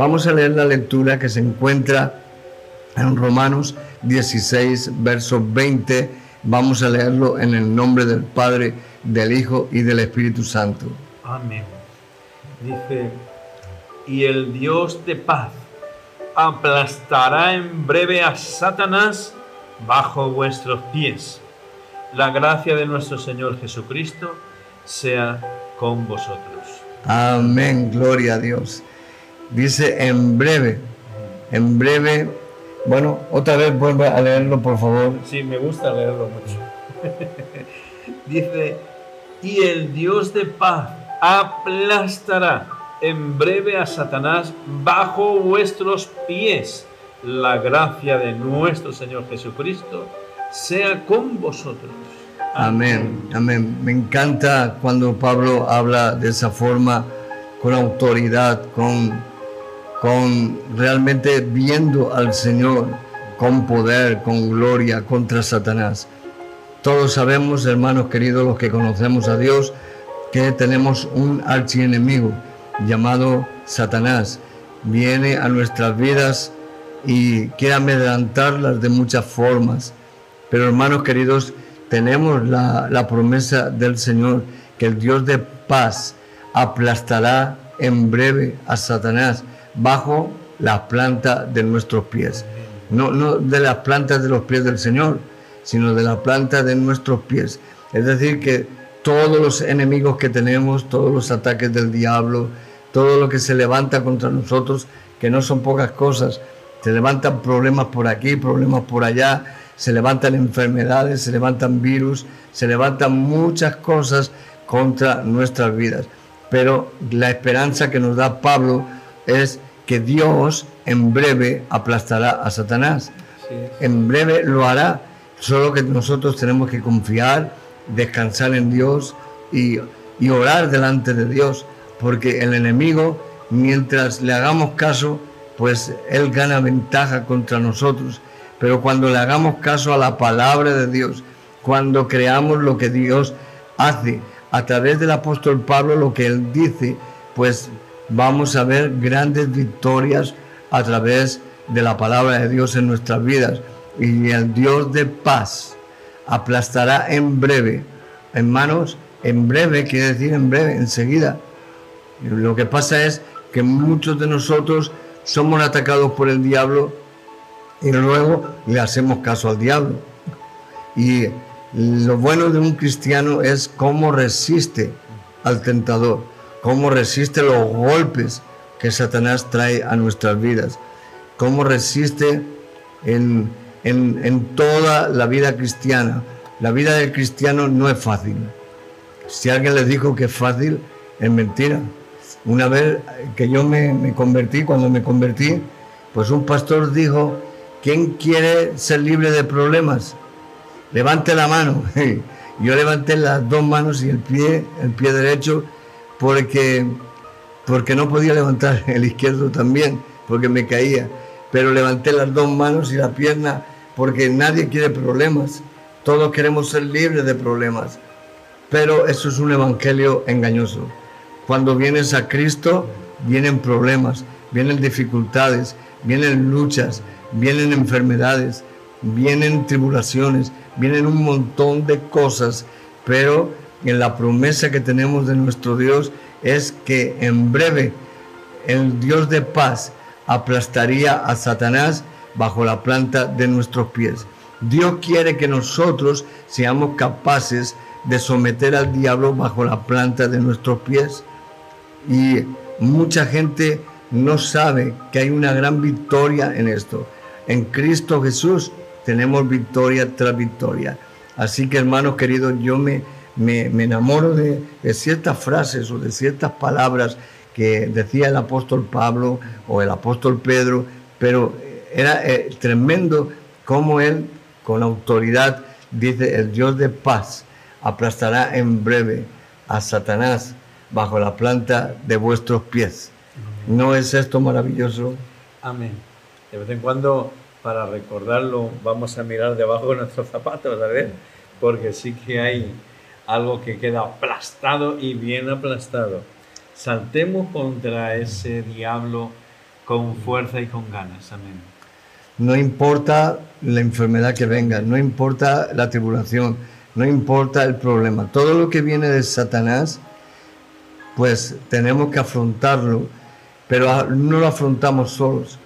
Vamos a leer la lectura que se encuentra en Romanos 16, verso 20. Vamos a leerlo en el nombre del Padre, del Hijo y del Espíritu Santo. Amén. Dice, y el Dios de paz aplastará en breve a Satanás bajo vuestros pies. La gracia de nuestro Señor Jesucristo sea con vosotros. Amén, gloria a Dios. Dice en breve, en breve. Bueno, otra vez vuelve a leerlo, por favor. Sí, me gusta leerlo mucho. Dice, y el Dios de paz aplastará en breve a Satanás bajo vuestros pies. La gracia de nuestro Señor Jesucristo sea con vosotros. Amén, amén. Me encanta cuando Pablo habla de esa forma, con autoridad, con, con realmente viendo al Señor con poder, con gloria contra Satanás. Todos sabemos, hermanos queridos, los que conocemos a Dios, que tenemos un archienemigo llamado Satanás. Viene a nuestras vidas y quiere amedrentarlas de muchas formas. Pero hermanos queridos, tenemos la, la promesa del Señor que el Dios de paz aplastará en breve a Satanás bajo la planta de nuestros pies. No, no de las plantas de los pies del Señor, sino de la planta de nuestros pies. Es decir, que todos los enemigos que tenemos, todos los ataques del diablo, todo lo que se levanta contra nosotros, que no son pocas cosas, se levantan problemas por aquí, problemas por allá, se levantan enfermedades, se levantan virus, se levantan muchas cosas contra nuestras vidas. Pero la esperanza que nos da Pablo es que Dios en breve aplastará a Satanás. En breve lo hará, solo que nosotros tenemos que confiar, descansar en Dios y, y orar delante de Dios porque el enemigo, mientras le hagamos caso, pues él gana ventaja contra nosotros. Pero cuando le hagamos caso a la palabra de Dios, cuando creamos lo que Dios hace a través del apóstol Pablo, lo que él dice, pues vamos a ver grandes victorias a través de la palabra de Dios en nuestras vidas. Y el Dios de paz aplastará en breve, hermanos, en breve quiere decir en breve, enseguida, lo que pasa es que muchos de nosotros somos atacados por el diablo y luego le hacemos caso al diablo. Y lo bueno de un cristiano es cómo resiste al tentador, cómo resiste los golpes que Satanás trae a nuestras vidas, cómo resiste en, en toda la vida cristiana. La vida del cristiano no es fácil. Si alguien le dijo que es fácil, es mentira. Una vez que yo me, convertí, cuando me convertí, pues un pastor dijo, ¿quién quiere ser libre de problemas? Levante la mano. Yo levanté las dos manos y el pie, el pie derecho, porque, porque no podía levantar el izquierdo también, porque me caía. Pero levanté las dos manos y la pierna, porque nadie quiere problemas. Todos queremos ser libres de problemas. Pero eso es un evangelio engañoso. Cuando vienes a Cristo, vienen problemas, vienen dificultades, vienen luchas, vienen enfermedades, vienen tribulaciones, vienen un montón de cosas, pero en la promesa que tenemos de nuestro Dios es que en breve el Dios de paz aplastaría a Satanás bajo la planta de nuestros pies. Dios quiere que nosotros seamos capaces de someter al diablo bajo la planta de nuestros pies. Y mucha gente no sabe que hay una gran victoria en esto. En Cristo Jesús tenemos victoria tras victoria. Así que hermanos queridos, yo me, me, enamoro de, ciertas frases o de ciertas palabras que decía el apóstol Pablo o el apóstol Pedro, pero era eh, tremendo cómo él con autoridad dice, el Dios de paz aplastará en breve a Satanás bajo la planta de vuestros pies. ¿No es esto maravilloso? Amén. De vez en cuando, para recordarlo, vamos a mirar debajo de nuestros zapatos, a ver, porque sí que hay algo que queda aplastado y bien aplastado. Saltemos contra ese diablo con fuerza y con ganas. Amén. No importa la enfermedad que venga, no importa la tribulación, no importa el problema. Todo lo que viene de Satanás, pues tenemos que afrontarlo, pero no lo afrontamos solos.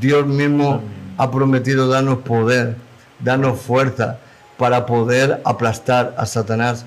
Dios mismo ha prometido darnos poder, darnos fuerza para poder aplastar a Satanás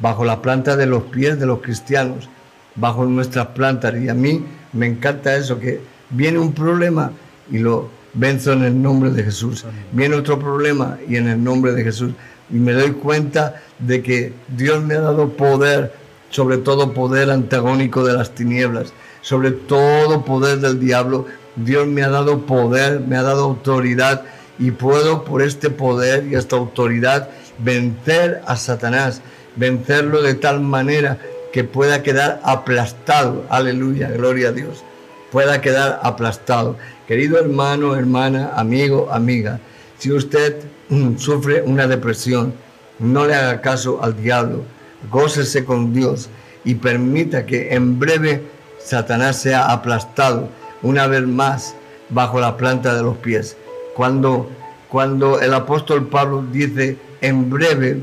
bajo la planta de los pies de los cristianos, bajo nuestras plantas. Y a mí me encanta eso, que viene un problema y lo venzo en el nombre de Jesús. Viene otro problema y en el nombre de Jesús. Y me doy cuenta de que Dios me ha dado poder, sobre todo poder antagónico de las tinieblas, sobre todo poder del diablo. Dios me ha dado poder, me ha dado autoridad y puedo por este poder y esta autoridad vencer a Satanás vencerlo de tal manera que pueda quedar aplastado. Aleluya, gloria a Dios. Pueda quedar aplastado. Querido hermano, hermana, amigo, amiga, si usted mm, sufre una depresión, no le haga caso al diablo, gócese con Dios y permita que en breve Satanás sea aplastado una vez más bajo la planta de los pies. Cuando, cuando el apóstol Pablo dice en breve,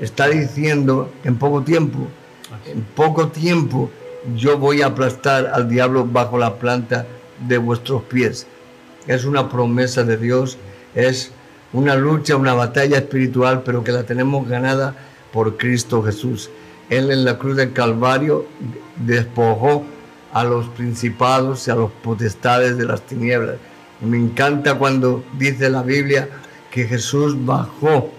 está diciendo en poco tiempo, en poco tiempo yo voy a aplastar al diablo bajo la planta de vuestros pies. Es una promesa de Dios, es una lucha, una batalla espiritual, pero que la tenemos ganada por Cristo Jesús. Él en la cruz del Calvario despojó a los principados y a los potestades de las tinieblas. me encanta cuando dice la Biblia que Jesús bajó,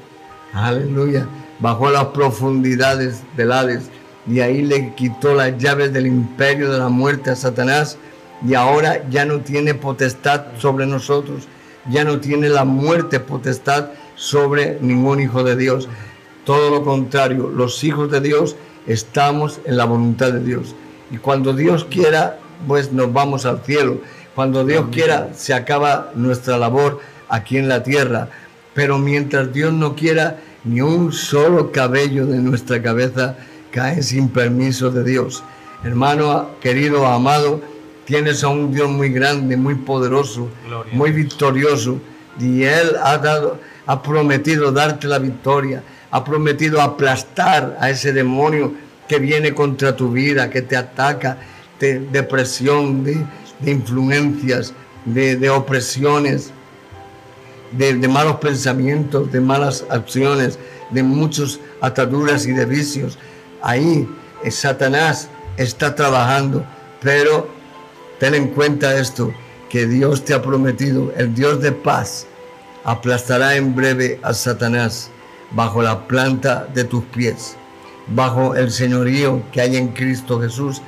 aleluya, bajó a las profundidades del Hades y ahí le quitó las llaves del imperio de la muerte a Satanás y ahora ya no tiene potestad sobre nosotros, ya no tiene la muerte potestad sobre ningún hijo de Dios. Todo lo contrario, los hijos de Dios estamos en la voluntad de Dios. Y cuando Dios quiera, pues nos vamos al cielo. Cuando Dios quiera, se acaba nuestra labor aquí en la tierra. Pero mientras Dios no quiera, ni un solo cabello de nuestra cabeza cae sin permiso de Dios. Hermano querido, amado, tienes a un Dios muy grande, muy poderoso, muy victorioso, y Él ha, dado, ha prometido darte la victoria, ha prometido aplastar a ese demonio que viene contra tu vida, que te ataca, de depresión, de, influencias, de, de opresiones, de, malos pensamientos, de malas acciones, de muchas ataduras y de vicios. Ahí eh, Satanás está trabajando, pero ten en cuenta esto, que Dios te ha prometido, el Dios de paz, aplastará en breve a Satanás bajo la planta de tus pies, bajo el señorío que hay en Cristo Jesús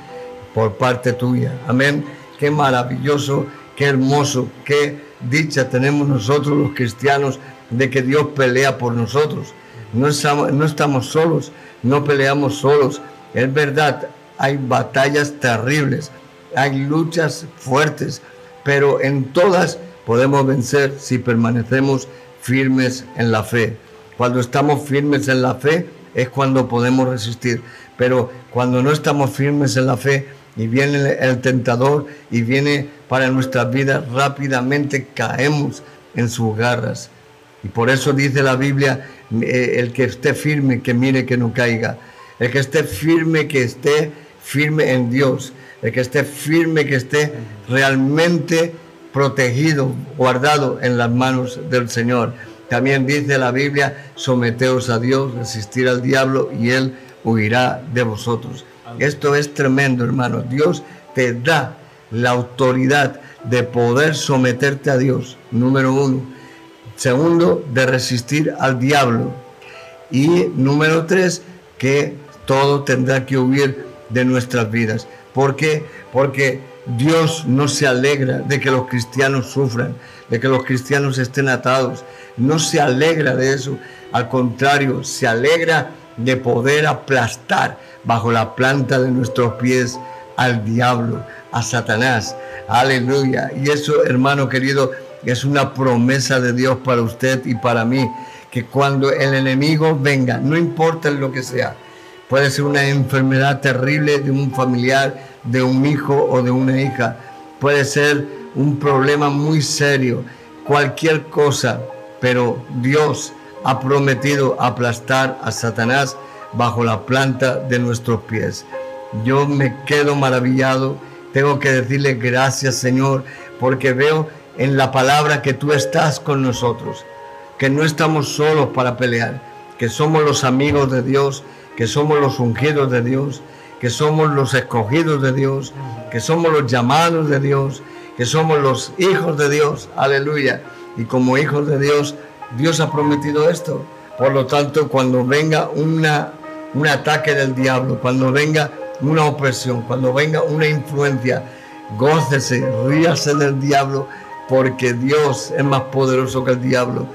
por parte tuya. Amén. Qué maravilloso, qué hermoso, qué dicha tenemos nosotros los cristianos de que Dios pelea por nosotros. No estamos, no estamos solos, no peleamos solos. Es verdad, hay batallas terribles, hay luchas fuertes, pero en todas podemos vencer si permanecemos firmes en la fe. Cuando estamos firmes en la fe es cuando podemos resistir, pero cuando no estamos firmes en la fe, y viene el tentador y viene para nuestras vidas, rápidamente caemos en sus garras. Y por eso dice la Biblia, eh, el que esté firme, que mire que no caiga. El que esté firme, que esté firme en Dios. El que esté firme, que esté realmente protegido, guardado en las manos del Señor. También dice la Biblia, someteos a Dios, resistir al diablo y él huirá de vosotros. Esto es tremendo, hermano. Dios te da la autoridad de poder someterte a Dios, número uno. Segundo, de resistir al diablo. Y número tres, que todo tendrá que huir de nuestras vidas. ¿Por qué? Porque Dios no se alegra de que los cristianos sufran, de que los cristianos estén atados. No se alegra de eso. Al contrario, se alegra de poder aplastar bajo la planta de nuestros pies al diablo, a Satanás. Aleluya. Y eso, hermano querido, es una promesa de Dios para usted y para mí, que cuando el enemigo venga, no importa lo que sea, puede ser una enfermedad terrible de un familiar, de un hijo o de una hija, puede ser un problema muy serio, cualquier cosa, pero Dios ha prometido aplastar a Satanás bajo la planta de nuestros pies. Yo me quedo maravillado, tengo que decirle gracias Señor, porque veo en la palabra que tú estás con nosotros, que no estamos solos para pelear, que somos los amigos de Dios, que somos los ungidos de Dios, que somos los escogidos de Dios, que somos los llamados de Dios, que somos los hijos de Dios, aleluya. Y como hijos de Dios, Dios ha prometido esto. Por lo tanto, cuando venga una, un ataque del diablo, cuando venga una opresión, cuando venga una influencia, gócese, ríase del diablo, porque Dios es más poderoso que el diablo.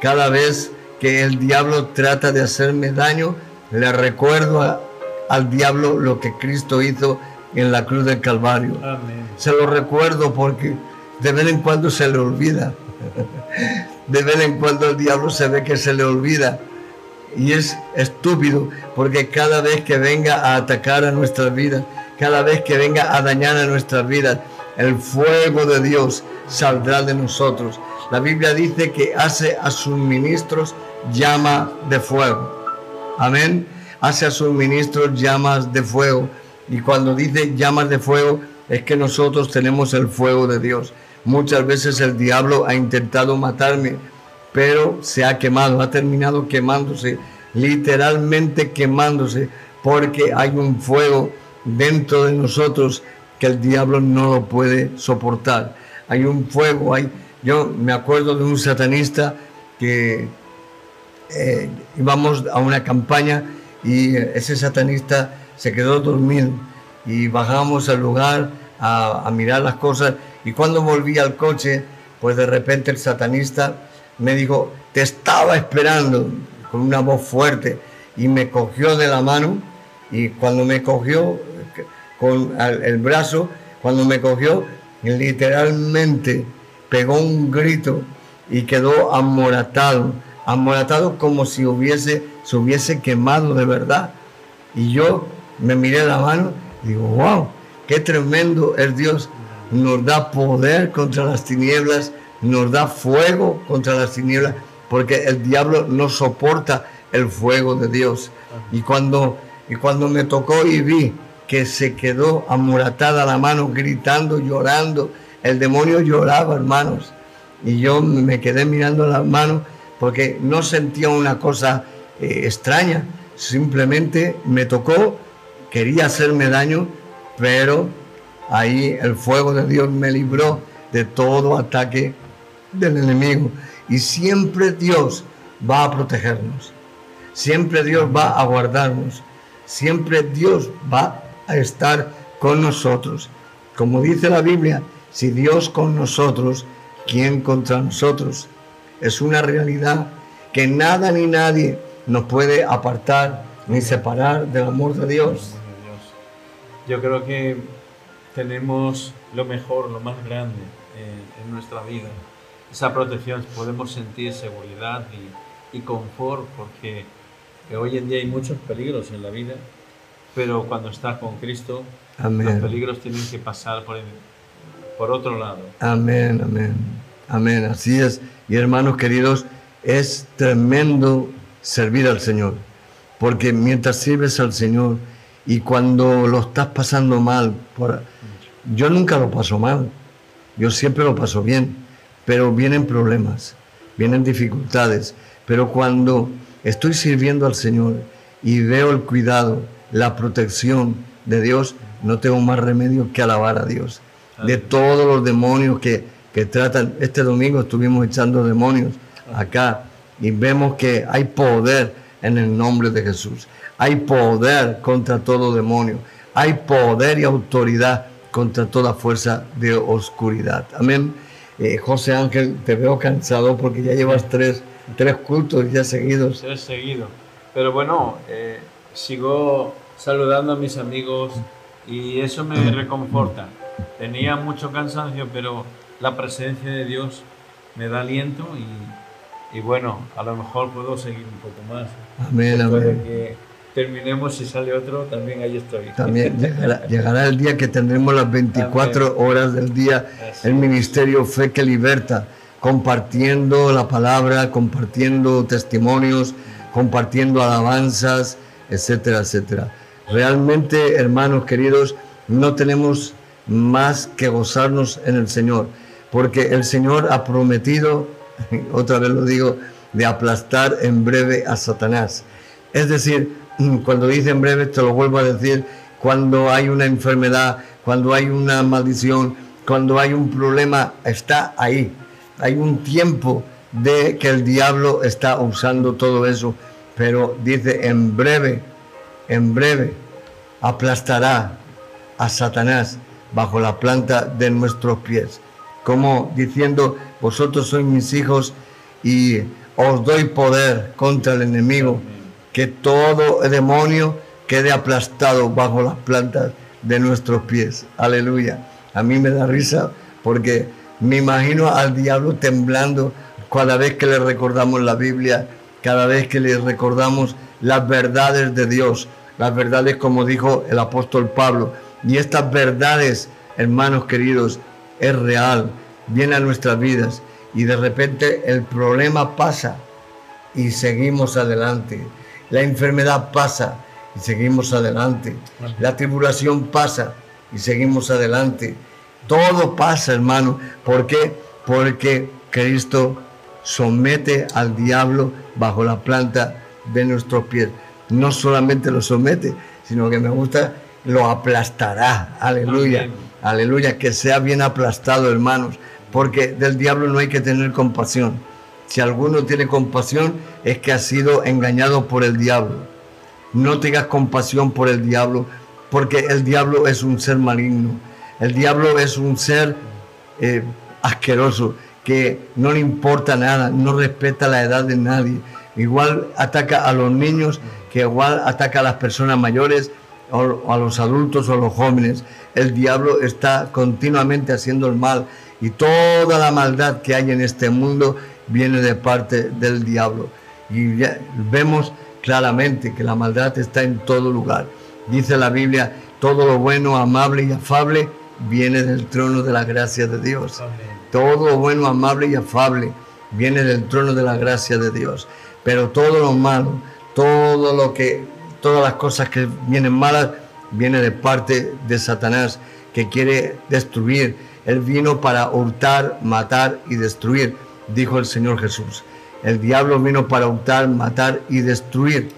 Cada vez que el diablo trata de hacerme daño, le recuerdo al diablo lo que Cristo hizo en la cruz del Calvario. Se lo recuerdo porque de vez en cuando se le olvida. De vez en cuando el diablo se ve que se le olvida. Y es estúpido porque cada vez que venga a atacar a nuestras vidas, cada vez que venga a dañar a nuestras vidas, el fuego de Dios saldrá de nosotros. La Biblia dice que hace a sus ministros llama de fuego. Amén. Hace a sus ministros llamas de fuego. Y cuando dice llamas de fuego, es que nosotros tenemos el fuego de Dios. Muchas veces el diablo ha intentado matarme, pero se ha quemado, ha terminado quemándose, literalmente quemándose, porque hay un fuego dentro de nosotros que el diablo no lo puede soportar. Hay un fuego, hay, yo me acuerdo de un satanista que eh, íbamos a una campaña y ese satanista se quedó dormido y bajamos al lugar a, a mirar las cosas y cuando volví al coche, pues de repente el satanista me dijo, te estaba esperando con una voz fuerte y me cogió de la mano y cuando me cogió con el brazo, cuando me cogió, literalmente pegó un grito y quedó amoratado, amoratado como si hubiese, se hubiese quemado de verdad. Y yo me miré la mano y digo, wow, qué tremendo es Dios nos da poder contra las tinieblas, nos da fuego contra las tinieblas, porque el diablo no soporta el fuego de Dios. Y cuando, y cuando me tocó y vi que se quedó amuratada la mano, gritando, llorando, el demonio lloraba, hermanos. Y yo me quedé mirando las manos porque no sentía una cosa eh, extraña, simplemente me tocó, quería hacerme daño, pero Ahí el fuego de Dios me libró de todo ataque del enemigo. Y siempre Dios va a protegernos. Siempre Dios va a guardarnos. Siempre Dios va a estar con nosotros. Como dice la Biblia, si Dios con nosotros, ¿quién contra nosotros? Es una realidad que nada ni nadie nos puede apartar ni separar del amor de Dios. Yo creo que tenemos lo mejor, lo más grande en nuestra vida. Esa protección, podemos sentir seguridad y, confort porque hoy en día hay muchos peligros en la vida, pero cuando estás con Cristo, los peligros tienen que pasar por, por otro lado. Amén, amén, amén. Así es. Y hermanos queridos, es tremendo servir al Señor, porque mientras sirves al Señor y cuando lo estás pasando mal por yo nunca lo paso mal, yo siempre lo paso bien, pero vienen problemas, vienen dificultades, pero cuando estoy sirviendo al Señor y veo el cuidado, la protección de Dios, no tengo más remedio que alabar a Dios. De todos los demonios que, que tratan, este domingo estuvimos echando demonios acá y vemos que hay poder en el nombre de Jesús. Hay poder contra todo demonio. Hay poder y autoridad contra toda fuerza de oscuridad. Amén. Eh, José Ángel, te veo cansado porque ya llevas tres, tres cultos ya seguidos. Tres seguidos. Pero bueno, eh, sigo saludando a mis amigos y eso me reconforta. Tenía mucho cansancio, pero la presencia de Dios me da aliento y, y bueno, a lo mejor puedo seguir un poco más. Amén, amén. Terminemos y sale otro, también ahí estoy. También llegará, el día que tendremos las 24 horas del día el ministerio Fe que Liberta, compartiendo la palabra, compartiendo testimonios, compartiendo alabanzas, etcétera, etcétera. Realmente, hermanos queridos, no tenemos más que gozarnos en el Señor, porque el Señor ha prometido, otra vez lo digo, de aplastar en breve a Satanás. Es decir, cuando dice en breve, te lo vuelvo a decir, cuando hay una enfermedad, cuando hay una maldición, cuando hay un problema, está ahí. Hay un tiempo de que el diablo está usando todo eso, pero dice en breve, en breve aplastará a Satanás bajo la planta de nuestros pies, como diciendo, vosotros sois mis hijos y os doy poder contra el enemigo, que todo demonio quede aplastado bajo las plantas de nuestros pies. Aleluya. A mí me da risa porque me imagino al diablo temblando cada vez que le recordamos la Biblia, cada vez que le recordamos las verdades de Dios, las verdades como dijo el apóstol Pablo. Y estas verdades, hermanos queridos, es real, viene a nuestras vidas y de repente el problema pasa y seguimos adelante. La enfermedad pasa y seguimos adelante. La tribulación pasa y seguimos adelante. Todo pasa, hermano. ¿Por qué? Porque Cristo somete al diablo bajo la planta de nuestros pies. No solamente lo somete, sino que me gusta, lo aplastará. Aleluya. Aleluya. Que sea bien aplastado, hermanos porque del diablo no hay que tener compasión. Si alguno tiene compasión es que ha sido engañado por el diablo. No tengas compasión por el diablo, porque el diablo es un ser maligno. El diablo es un ser eh, asqueroso que no le importa nada, no respeta la edad de nadie. Igual ataca a los niños, que igual ataca a las personas mayores, o a los adultos o a los jóvenes. El diablo está continuamente haciendo el mal y toda la maldad que hay en este mundo viene de parte del diablo. Y vemos claramente que la maldad está en todo lugar. Dice la Biblia, todo lo bueno, amable y afable viene del trono de la gracia de Dios. Todo lo bueno, amable y afable viene del trono de la gracia de Dios. Pero todo lo malo, todo lo que, todas las cosas que vienen malas, viene de parte de Satanás que quiere destruir él vino para hurtar, matar y destruir, dijo el Señor Jesús. El diablo vino para hurtar, matar y destruir.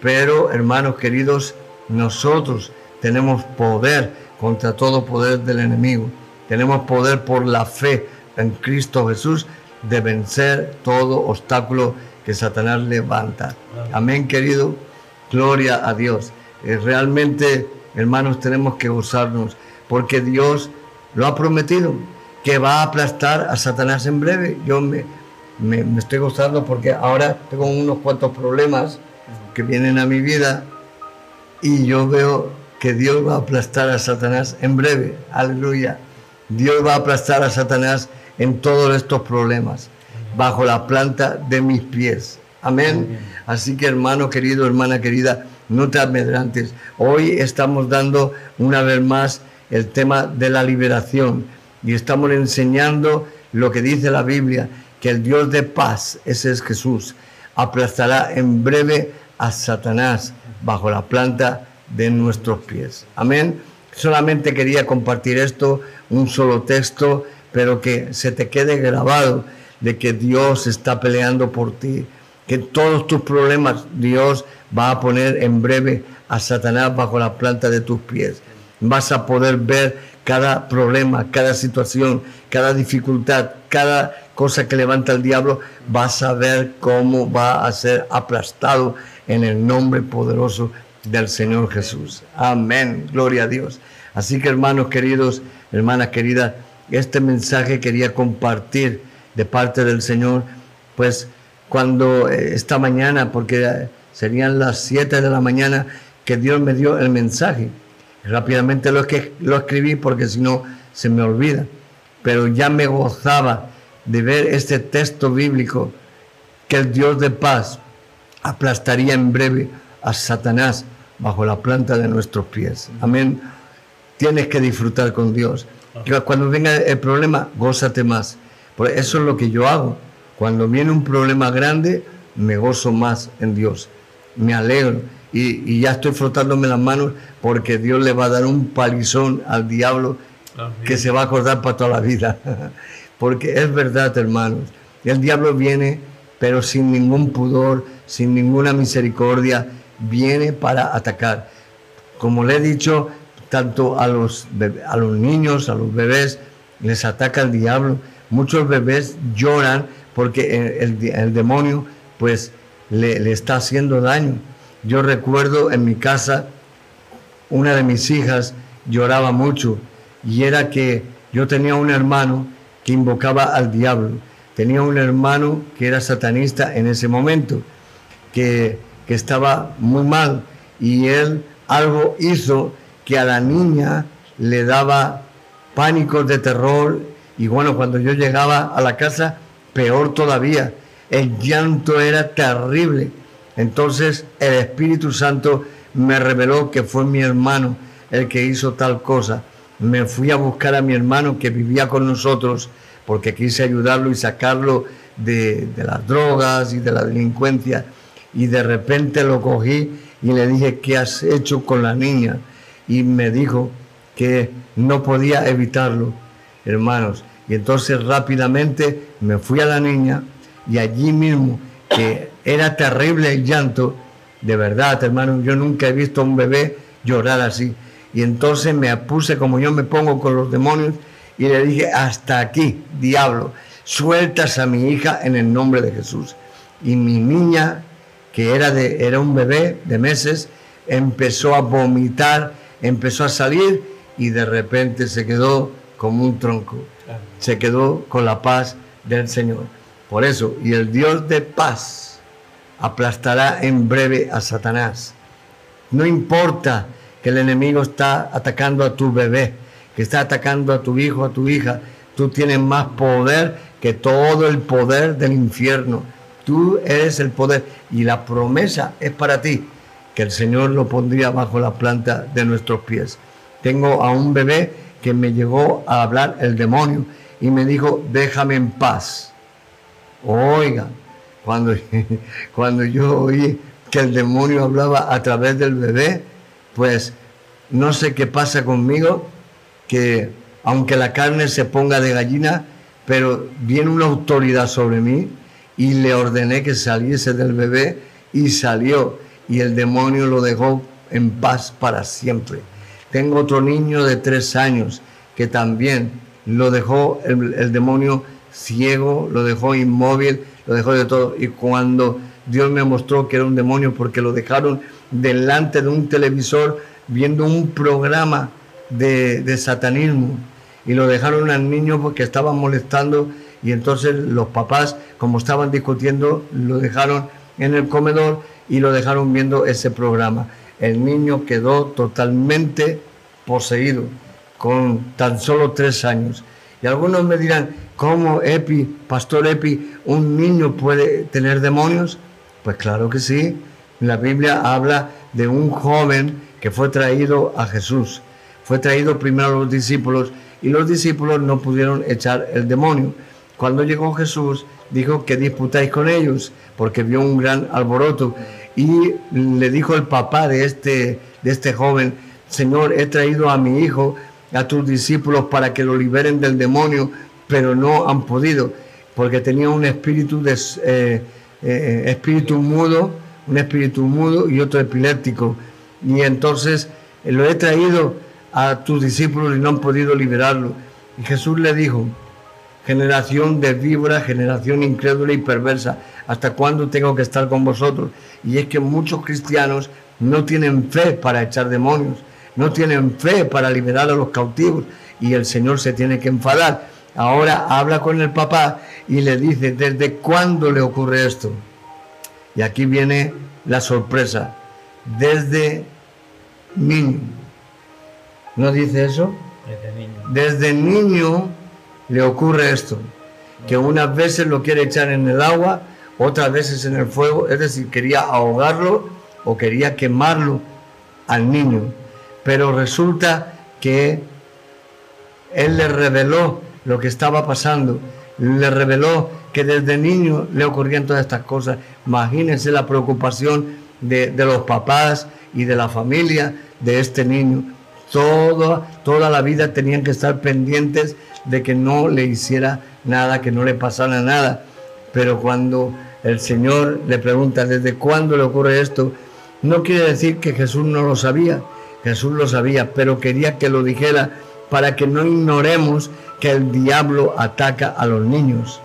Pero, hermanos queridos, nosotros tenemos poder contra todo poder del enemigo. Tenemos poder por la fe en Cristo Jesús de vencer todo obstáculo que Satanás levanta. Amén, querido. Gloria a Dios. Eh, realmente, hermanos, tenemos que gozarnos porque Dios lo ha prometido, que va a aplastar a Satanás en breve. Yo me, me, estoy gozando porque ahora tengo unos cuantos problemas que vienen a mi vida y yo veo que Dios va a aplastar a Satanás en breve. Aleluya. Dios va a aplastar a Satanás en todos estos problemas, bajo la planta de mis pies. Amén. Así que hermano querido, hermana querida, no te amedrantes. Hoy estamos dando una vez más el tema de la liberación y estamos enseñando lo que dice la Biblia, que el Dios de paz, ese es Jesús, aplastará en breve a Satanás bajo la planta de nuestros pies. Amén. Solamente quería compartir esto, un solo texto, pero que se te quede grabado de que Dios está peleando por ti, que todos tus problemas Dios va a poner en breve a Satanás bajo la planta de tus pies vas a poder ver cada problema, cada situación, cada dificultad, cada cosa que levanta el diablo, vas a ver cómo va a ser aplastado en el nombre poderoso del Señor Jesús. Amén, gloria a Dios. Así que hermanos queridos, hermanas queridas, este mensaje quería compartir de parte del Señor, pues cuando eh, esta mañana, porque serían las 7 de la mañana, que Dios me dio el mensaje Rápidamente lo, que, lo escribí porque si no se me olvida. Pero ya me gozaba de ver este texto bíblico que el Dios de paz aplastaría en breve a Satanás bajo la planta de nuestros pies. Amén. Tienes que disfrutar con Dios. Cuando venga el problema, gózate más. eso es lo que yo hago. Cuando viene un problema grande, me gozo más en Dios. Me alegro. Y, ya estoy frotándome las manos porque Dios le va a dar un palizón al diablo que se va a acordar para toda la vida. porque es verdad, hermanos. El diablo viene, pero sin ningún pudor, sin ninguna misericordia, viene para atacar. Como le he dicho, tanto a los, a los niños, a los bebés, les ataca el diablo. Muchos bebés lloran porque el, demonio pues le, le, está haciendo daño. Yo recuerdo en mi casa, una de mis hijas lloraba mucho y era que yo tenía un hermano que invocaba al diablo. Tenía un hermano que era satanista en ese momento, que, que estaba muy mal y él algo hizo que a la niña le daba pánicos de terror y bueno, cuando yo llegaba a la casa peor todavía. El llanto era terrible. Entonces el Espíritu Santo me reveló que fue mi hermano el que hizo tal cosa. Me fui a buscar a mi hermano que vivía con nosotros porque quise ayudarlo y sacarlo de, las drogas y de la delincuencia. Y de repente lo cogí y le dije, ¿qué has hecho con la niña? Y me dijo que no podía evitarlo, hermanos. Y entonces rápidamente me fui a la niña y allí mismo, que era terrible el llanto, de verdad, hermano, yo nunca he visto a un bebé llorar así. Y entonces me puse como yo me pongo con los demonios y le dije, hasta aquí, diablo, sueltas a mi hija en el nombre de Jesús. Y mi niña, que era, de, era un bebé de meses, empezó a vomitar, empezó a salir y de repente se quedó como un tronco se quedó con la paz del Señor. Por eso, y el Dios de paz aplastará en breve a Satanás. No importa que el enemigo está atacando a tu bebé, que está atacando a tu hijo, a tu hija, tú tienes más poder que todo el poder del infierno. Tú eres el poder y la promesa es para ti, que el Señor lo pondría bajo la planta de nuestros pies. Tengo a un bebé que me llegó a hablar el demonio y me dijo, déjame en paz. Oiga, cuando, cuando yo oí que el demonio hablaba a través del bebé, pues no sé qué pasa conmigo, que aunque la carne se ponga de gallina, pero viene una autoridad sobre mí y le ordené que saliese del bebé y salió y el demonio lo dejó en paz para siempre. Tengo otro niño de tres años que también lo dejó el, demonio ciego, lo dejó inmóvil, lo dejó de todo. Y cuando Dios me mostró que era un demonio, porque lo dejaron delante de un televisor viendo un programa de, satanismo, y lo dejaron al niño porque estaba molestando, y entonces los papás, como estaban discutiendo, lo dejaron en el comedor y lo dejaron viendo ese programa. El niño quedó totalmente poseído con tan solo tres años. Y algunos me dirán, ¿cómo Epi, Pastor Epi, un niño puede tener demonios? Pues claro que sí. La Biblia habla de un joven que fue traído a Jesús. Fue traído primero a los discípulos y los discípulos no pudieron echar el demonio. Cuando llegó Jesús, dijo que disputáis con ellos, porque vio un gran alboroto. Y le dijo el papá de este, de este joven, Señor, he traído a mi hijo a tus discípulos para que lo liberen del demonio, pero no han podido, porque tenía un espíritu, eh, eh, espíritu mudo, un espíritu mudo y otro epiléptico. Y entonces eh, lo he traído a tus discípulos y no han podido liberarlo. Y Jesús le dijo, generación de víbora, generación incrédula y perversa, ¿hasta cuándo tengo que estar con vosotros? Y es que muchos cristianos no tienen fe para echar demonios no tienen fe para liberar a los cautivos y el Señor se tiene que enfadar. Ahora habla con el papá y le dice, ¿desde cuándo le ocurre esto? Y aquí viene la sorpresa, desde niño. ¿No dice eso? Desde niño. Desde niño le ocurre esto, que unas veces lo quiere echar en el agua, otras veces en el fuego, es decir, quería ahogarlo o quería quemarlo al niño. Pero resulta que él le reveló lo que estaba pasando, le reveló que desde niño le ocurrían todas estas cosas. Imagínense la preocupación de, los papás y de la familia de este niño. Toda, toda la vida tenían que estar pendientes de que no le hiciera nada, que no le pasara nada. Pero cuando el Señor le pregunta desde cuándo le ocurre esto, no quiere decir que Jesús no lo sabía, Jesús lo sabía, pero quería que lo dijera para que no ignoremos que el diablo ataca a los niños,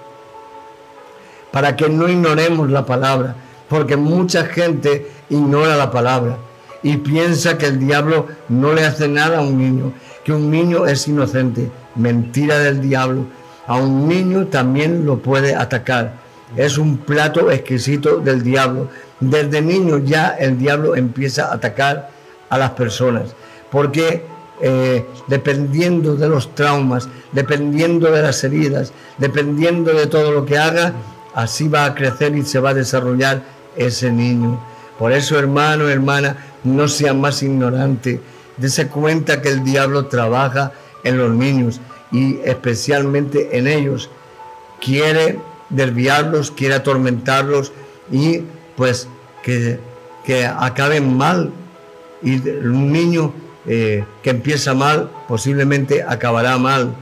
para que no ignoremos la palabra, porque mucha gente ignora la palabra y piensa que el diablo no le hace nada a un niño, que un niño es inocente. Mentira del diablo. A un niño también lo puede atacar. Es un plato exquisito del diablo. Desde niño ya el diablo empieza a atacar a las personas, porque eh, dependiendo de los traumas, dependiendo de las heridas, dependiendo de todo lo que haga, así va a crecer y se va a desarrollar ese niño. Por eso, hermano, hermana, no sea más ignorante. Dese cuenta que el diablo trabaja en los niños y especialmente en ellos. Quiere desviarlos, quiere atormentarlos y pues que, que acaben mal. Y un niño eh, que empieza mal posiblemente acabará mal.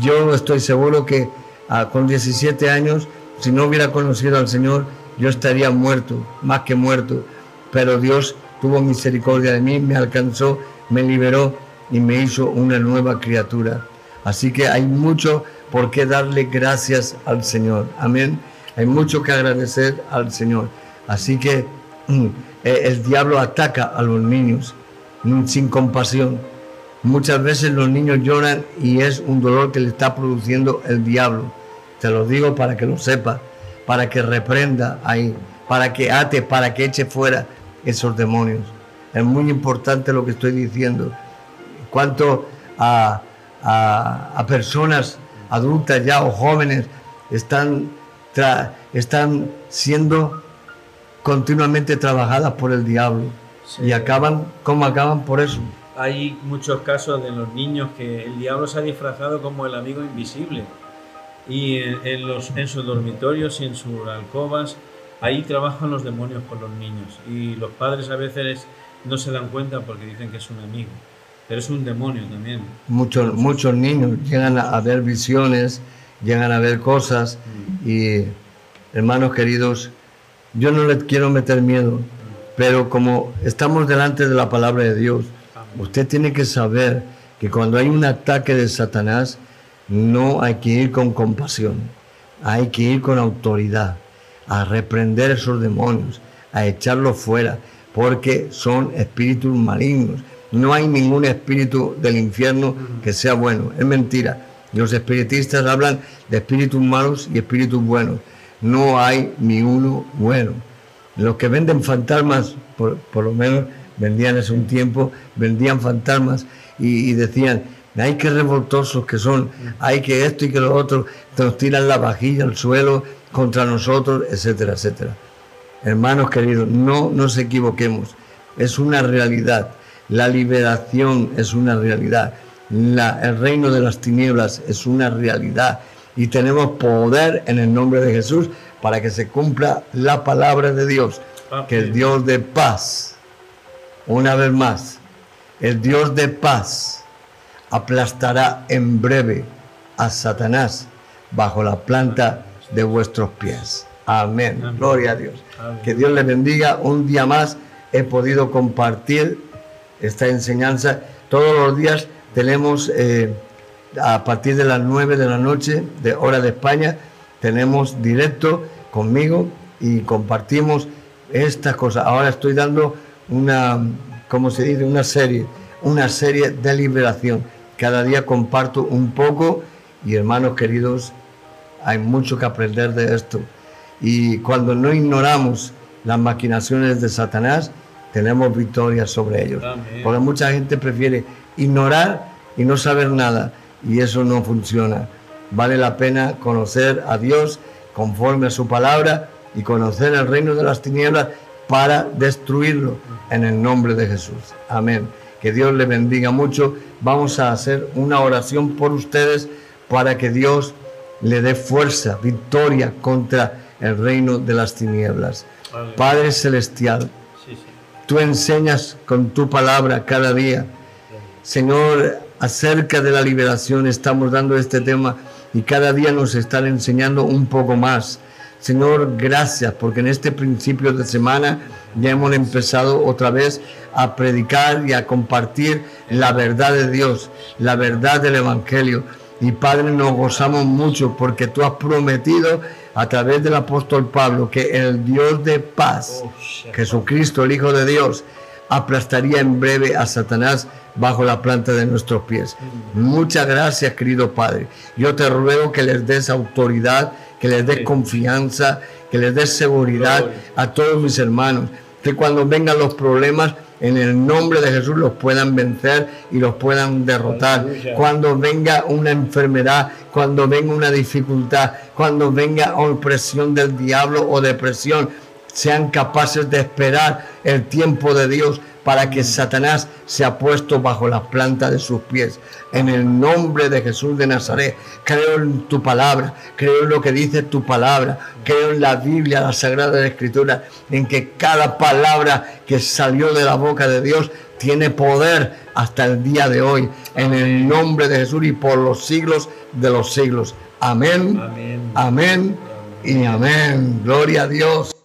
Yo estoy seguro que ah, con 17 años, si no hubiera conocido al Señor, yo estaría muerto, más que muerto. Pero Dios tuvo misericordia de mí, me alcanzó, me liberó y me hizo una nueva criatura. Así que hay mucho por qué darle gracias al Señor. Amén. Hay mucho que agradecer al Señor. Así que mm, eh, el diablo ataca a los niños mm, sin compasión. Muchas veces los niños lloran y es un dolor que le está produciendo el diablo. Te lo digo para que lo sepa, para que reprenda ahí, para que ate, para que eche fuera esos demonios. Es muy importante lo que estoy diciendo. Cuanto a, personas adultas ya o jóvenes están, están siendo continuamente trabajadas por el diablo. Y acaban, ¿cómo acaban por eso? Hay muchos casos de los niños que el diablo se ha disfrazado como el amigo invisible. Y en, los, en sus dormitorios y en sus alcobas ahí trabajan los demonios con los niños. Y los padres a veces no se dan cuenta porque dicen que es un amigo, pero es un demonio también. Muchos, muchos niños llegan a ver visiones, llegan a ver cosas. y hermanos queridos, yo no les quiero meter miedo, pero como estamos delante de la palabra de Dios, usted tiene que saber que cuando hay un ataque de Satanás, no hay que ir con compasión, hay que ir con autoridad a reprender esos demonios, a echarlos fuera, porque son espíritus malignos. No hay ningún espíritu del infierno que sea bueno, es mentira. Los espiritistas hablan de espíritus malos y espíritus buenos. No hay ni uno bueno. Los que venden fantasmas, por, lo menos vendían hace un tiempo, vendían fantasmas y, decían, hay que revoltosos que son, hay que esto y que lo otro, nos tiran la vajilla al suelo, contra nosotros, etcétera, etcétera. Hermanos queridos, no nos equivoquemos, es una realidad. La liberación es una realidad. el reino de las tinieblas es una realidad. Y tenemos poder en el nombre de Jesús para que se cumpla la palabra de Dios. Que el Dios de paz, una vez más, el Dios de paz aplastará en breve a Satanás bajo la planta de vuestros pies. Amén. Gloria a Dios. Que Dios le bendiga. Un día más he podido compartir esta enseñanza. Todos los días tenemos, eh, a partir de las 9 de la noche, de hora de España, tenemos directo conmigo y compartimos estas cosas. Ahora estoy dando una, ¿cómo se dice? Una serie, una serie de liberación. Cada día comparto un poco y hermanos queridos, hay mucho que aprender de esto. Y cuando no ignoramos las maquinaciones de Satanás, tenemos victoria sobre ellos. Porque mucha gente prefiere ignorar y no saber nada. Y eso no funciona. Vale la pena conocer a Dios conforme a su palabra y conocer el reino de las tinieblas para destruirlo en el nombre de Jesús. Amén. Que Dios le bendiga mucho. Vamos a hacer una oración por ustedes para que Dios le dé fuerza, victoria contra el reino de las tinieblas. Padre Celestial, tú enseñas con tu palabra cada día. Señor, acerca de la liberación estamos dando este tema y cada día nos están enseñando un poco más. Señor, gracias porque en este principio de semana ya hemos empezado otra vez a predicar y a compartir la verdad de Dios, la verdad del Evangelio. Y Padre, nos gozamos mucho porque tú has prometido a través del apóstol Pablo que el Dios de paz, oh, Jesucristo, el Hijo de Dios, aplastaría en breve a Satanás bajo la planta de nuestros pies. Muchas gracias, querido Padre. Yo te ruego que les des autoridad, que les des confianza, que les des seguridad a todos mis hermanos, que cuando vengan los problemas, en el nombre de Jesús los puedan vencer y los puedan derrotar. Cuando venga una enfermedad, cuando venga una dificultad, cuando venga opresión del diablo o depresión, sean capaces de esperar el tiempo de Dios para que Satanás sea puesto bajo la planta de sus pies. En el nombre de Jesús de Nazaret, creo en tu palabra, creo en lo que dice tu palabra, creo en la Biblia, la Sagrada Escritura, en que cada palabra que salió de la boca de Dios tiene poder hasta el día de hoy, en el nombre de Jesús y por los siglos de los siglos. Amén, amén, amén y amén. Gloria a Dios.